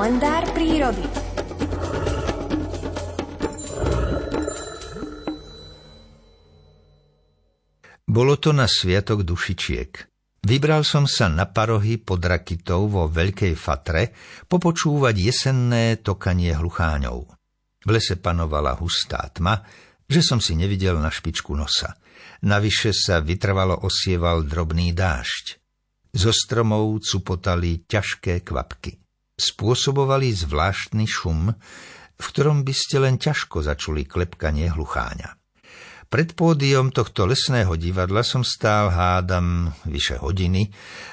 Kalendár prírody. Bolo to na sviatok dušičiek. Vybral som sa na parohy pod Rakitou vo Veľkej Fatre popočúvať jesenné tokanie hlucháňov. V lese panovala hustá tma, že som si nevidel na špičku nosa. Navyše sa vytrvalo osieval drobný dážď. Zo stromov cupotali ťažké kvapky. Spôsobovali zvláštny šum, v ktorom by ste len ťažko začuli klepkanie hlucháňa. Pred pódium tohto lesného divadla som stál hádam vyše hodiny,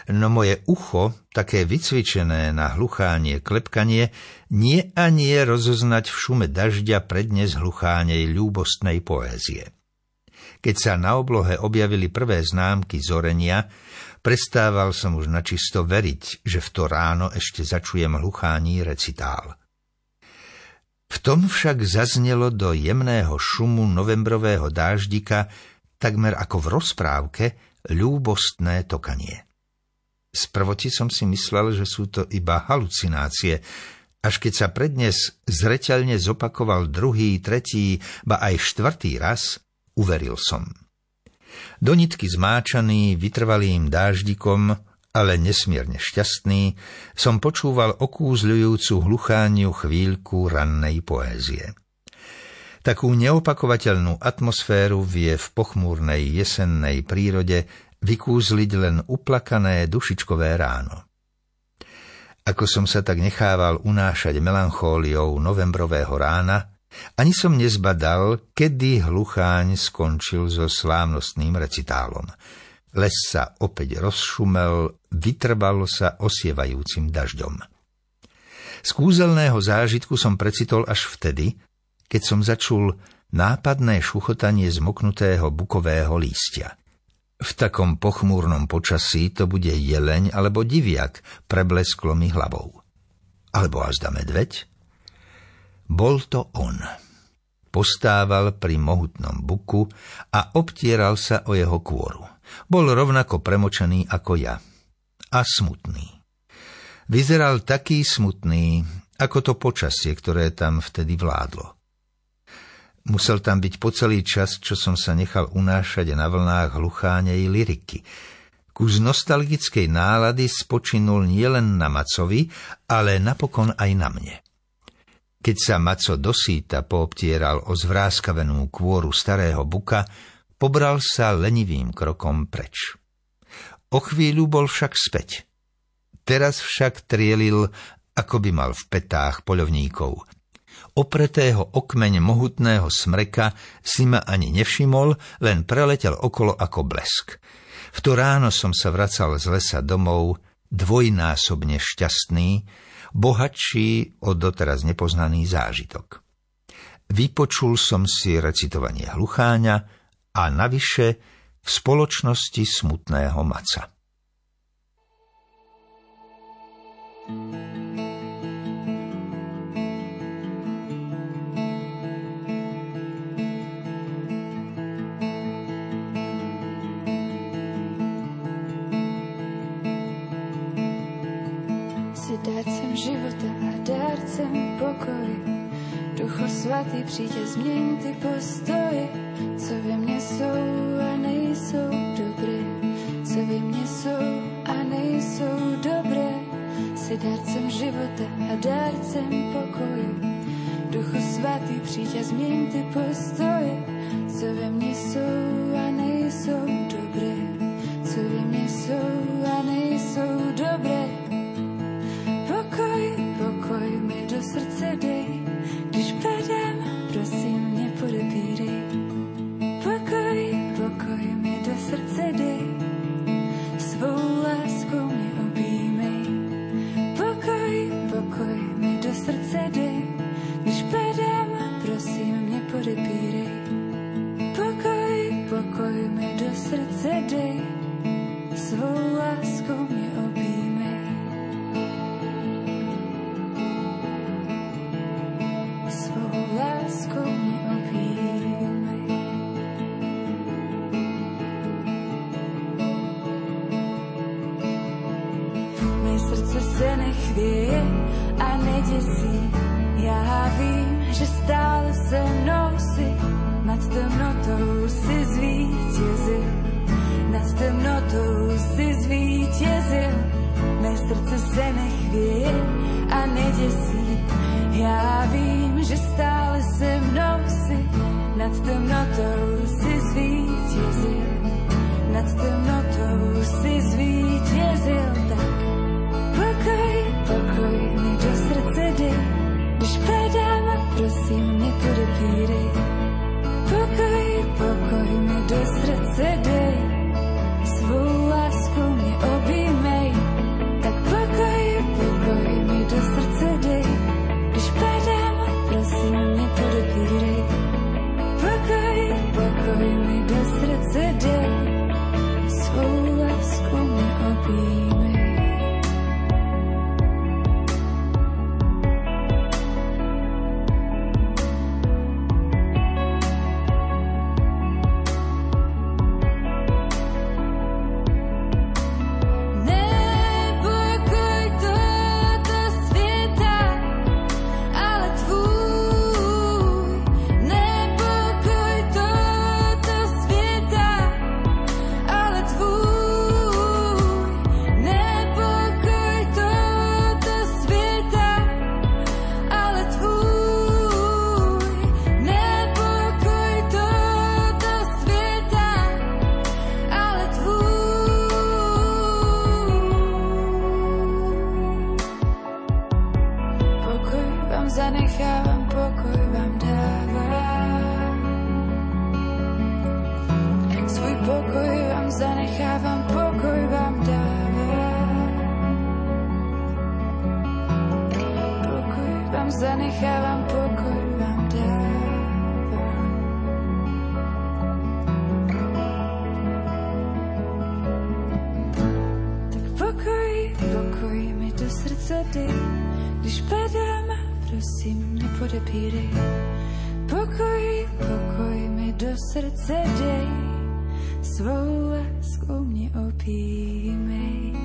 no moje ucho, také vycvičené na hluchánie klepkanie, nie a nie rozoznať v šume dažďa prednes hluchánej ľúbostnej poézie. Keď sa na oblohe objavili prvé známky zorenia, prestával som už načisto veriť, že v to ráno ešte začujem hluchání recitál. V tom však zaznelo do jemného šumu novembrového dáždika, takmer ako v rozprávke, ľúbostné tokanie. Sprvoti som si myslel, že sú to iba halucinácie, až keď sa prednes zreteľne zopakoval druhý, tretí, ba aj štvrtý raz, uveril som. Do nitky zmáčaný vytrvalým dáždikom ale nesmierne šťastný, som počúval okúzľujúcu hluchániu chvíľku rannej poézie. Takú neopakovateľnú atmosféru vie v pochmúrnej jesennej prírode vykúzliť len uplakané dušičkové ráno. Ako som sa tak nechával unášať melanchóliou novembrového rána, ani som nezbadal, kedy hlucháň skončil so slávnostným recitálom – Les sa opäť rozšumel, vytrvalo sa osievajúcim dažďom. Z kúzelného zážitku som precitol až vtedy, keď som začul nápadné šuchotanie zmoknutého bukového lístia. V takom pochmúrnom počasí to bude jeleň alebo diviak, preblesklo mi hlavou. Alebo azda medveď? Bol to on. Postával pri mohutnom buku a obtieral sa o jeho kôru. Bol rovnako premočený ako ja. A smutný. Vyzeral taký smutný, ako to počasie, ktoré tam vtedy vládlo. Musel tam byť po celý čas, čo som sa nechal unášať na vlnách hluchánej liriky. Kus nostalgickej nálady spočinul nielen na Macovi, ale napokon aj na mne. Keď sa Maco dosýta poobtieral o zvráskavenú kôru starého buka, pobral sa lenivým krokom preč. O chvíľu bol však späť. Teraz však trielil, ako by mal v petách poľovníkov. Opretého okmeň mohutného smreka si ma ani nevšimol, len preletel okolo ako blesk. V to ráno som sa vracal z lesa domov, dvojnásobne šťastný, bohatší o doteraz nepoznaný zážitok. Vypočul som si recitovanie hlucháňa, a navyše v spoločnosti smutného maca. Si dárcem života a dárcem pokoje, Ducho svatý, přijď změň ty postoje, co ve mne jsou a nejsou dobré, co ve mne jsou a nejsou dobré. Si dárcem života a dárcem pokoje. Duchu svatý, přijď a změň ty postoje, připírej. Pokoj, pokoj mi do srdce dej, svou láskou mě objímej. Svou láskou mě objímej. Mé srdce se nechvěje a neděsí, já vím, že stále se mnou nad temnotou si zvítězil. Nad temnotou si zvítězil. Mé srdce se nechvěje a neděsí. Já vím, že stále se mnou si nad temnotou si zvítězil. Nad temnotou si zvítězil tak. Pokoj, pokoj mi do srdce dej, když padám prosím, nepodepírej. Pokoj, zanechávám, pokoj vám dávám. Tak pokoj, pokoj mi do srdce dej, když padám prosím, nepodepírej. Pokoj, pokoj mi do srdce dej, svou lásku mě opímej.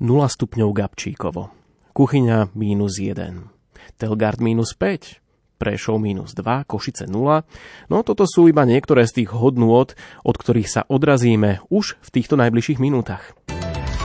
Nula stupňov Gabčíkovo. Kuchyňa mínus 1. Telgard mínus 5. Prešov minus 2, Košice 0. No toto sú iba niektoré z tých hodnôt, od ktorých sa odrazíme už v týchto najbližších minútach.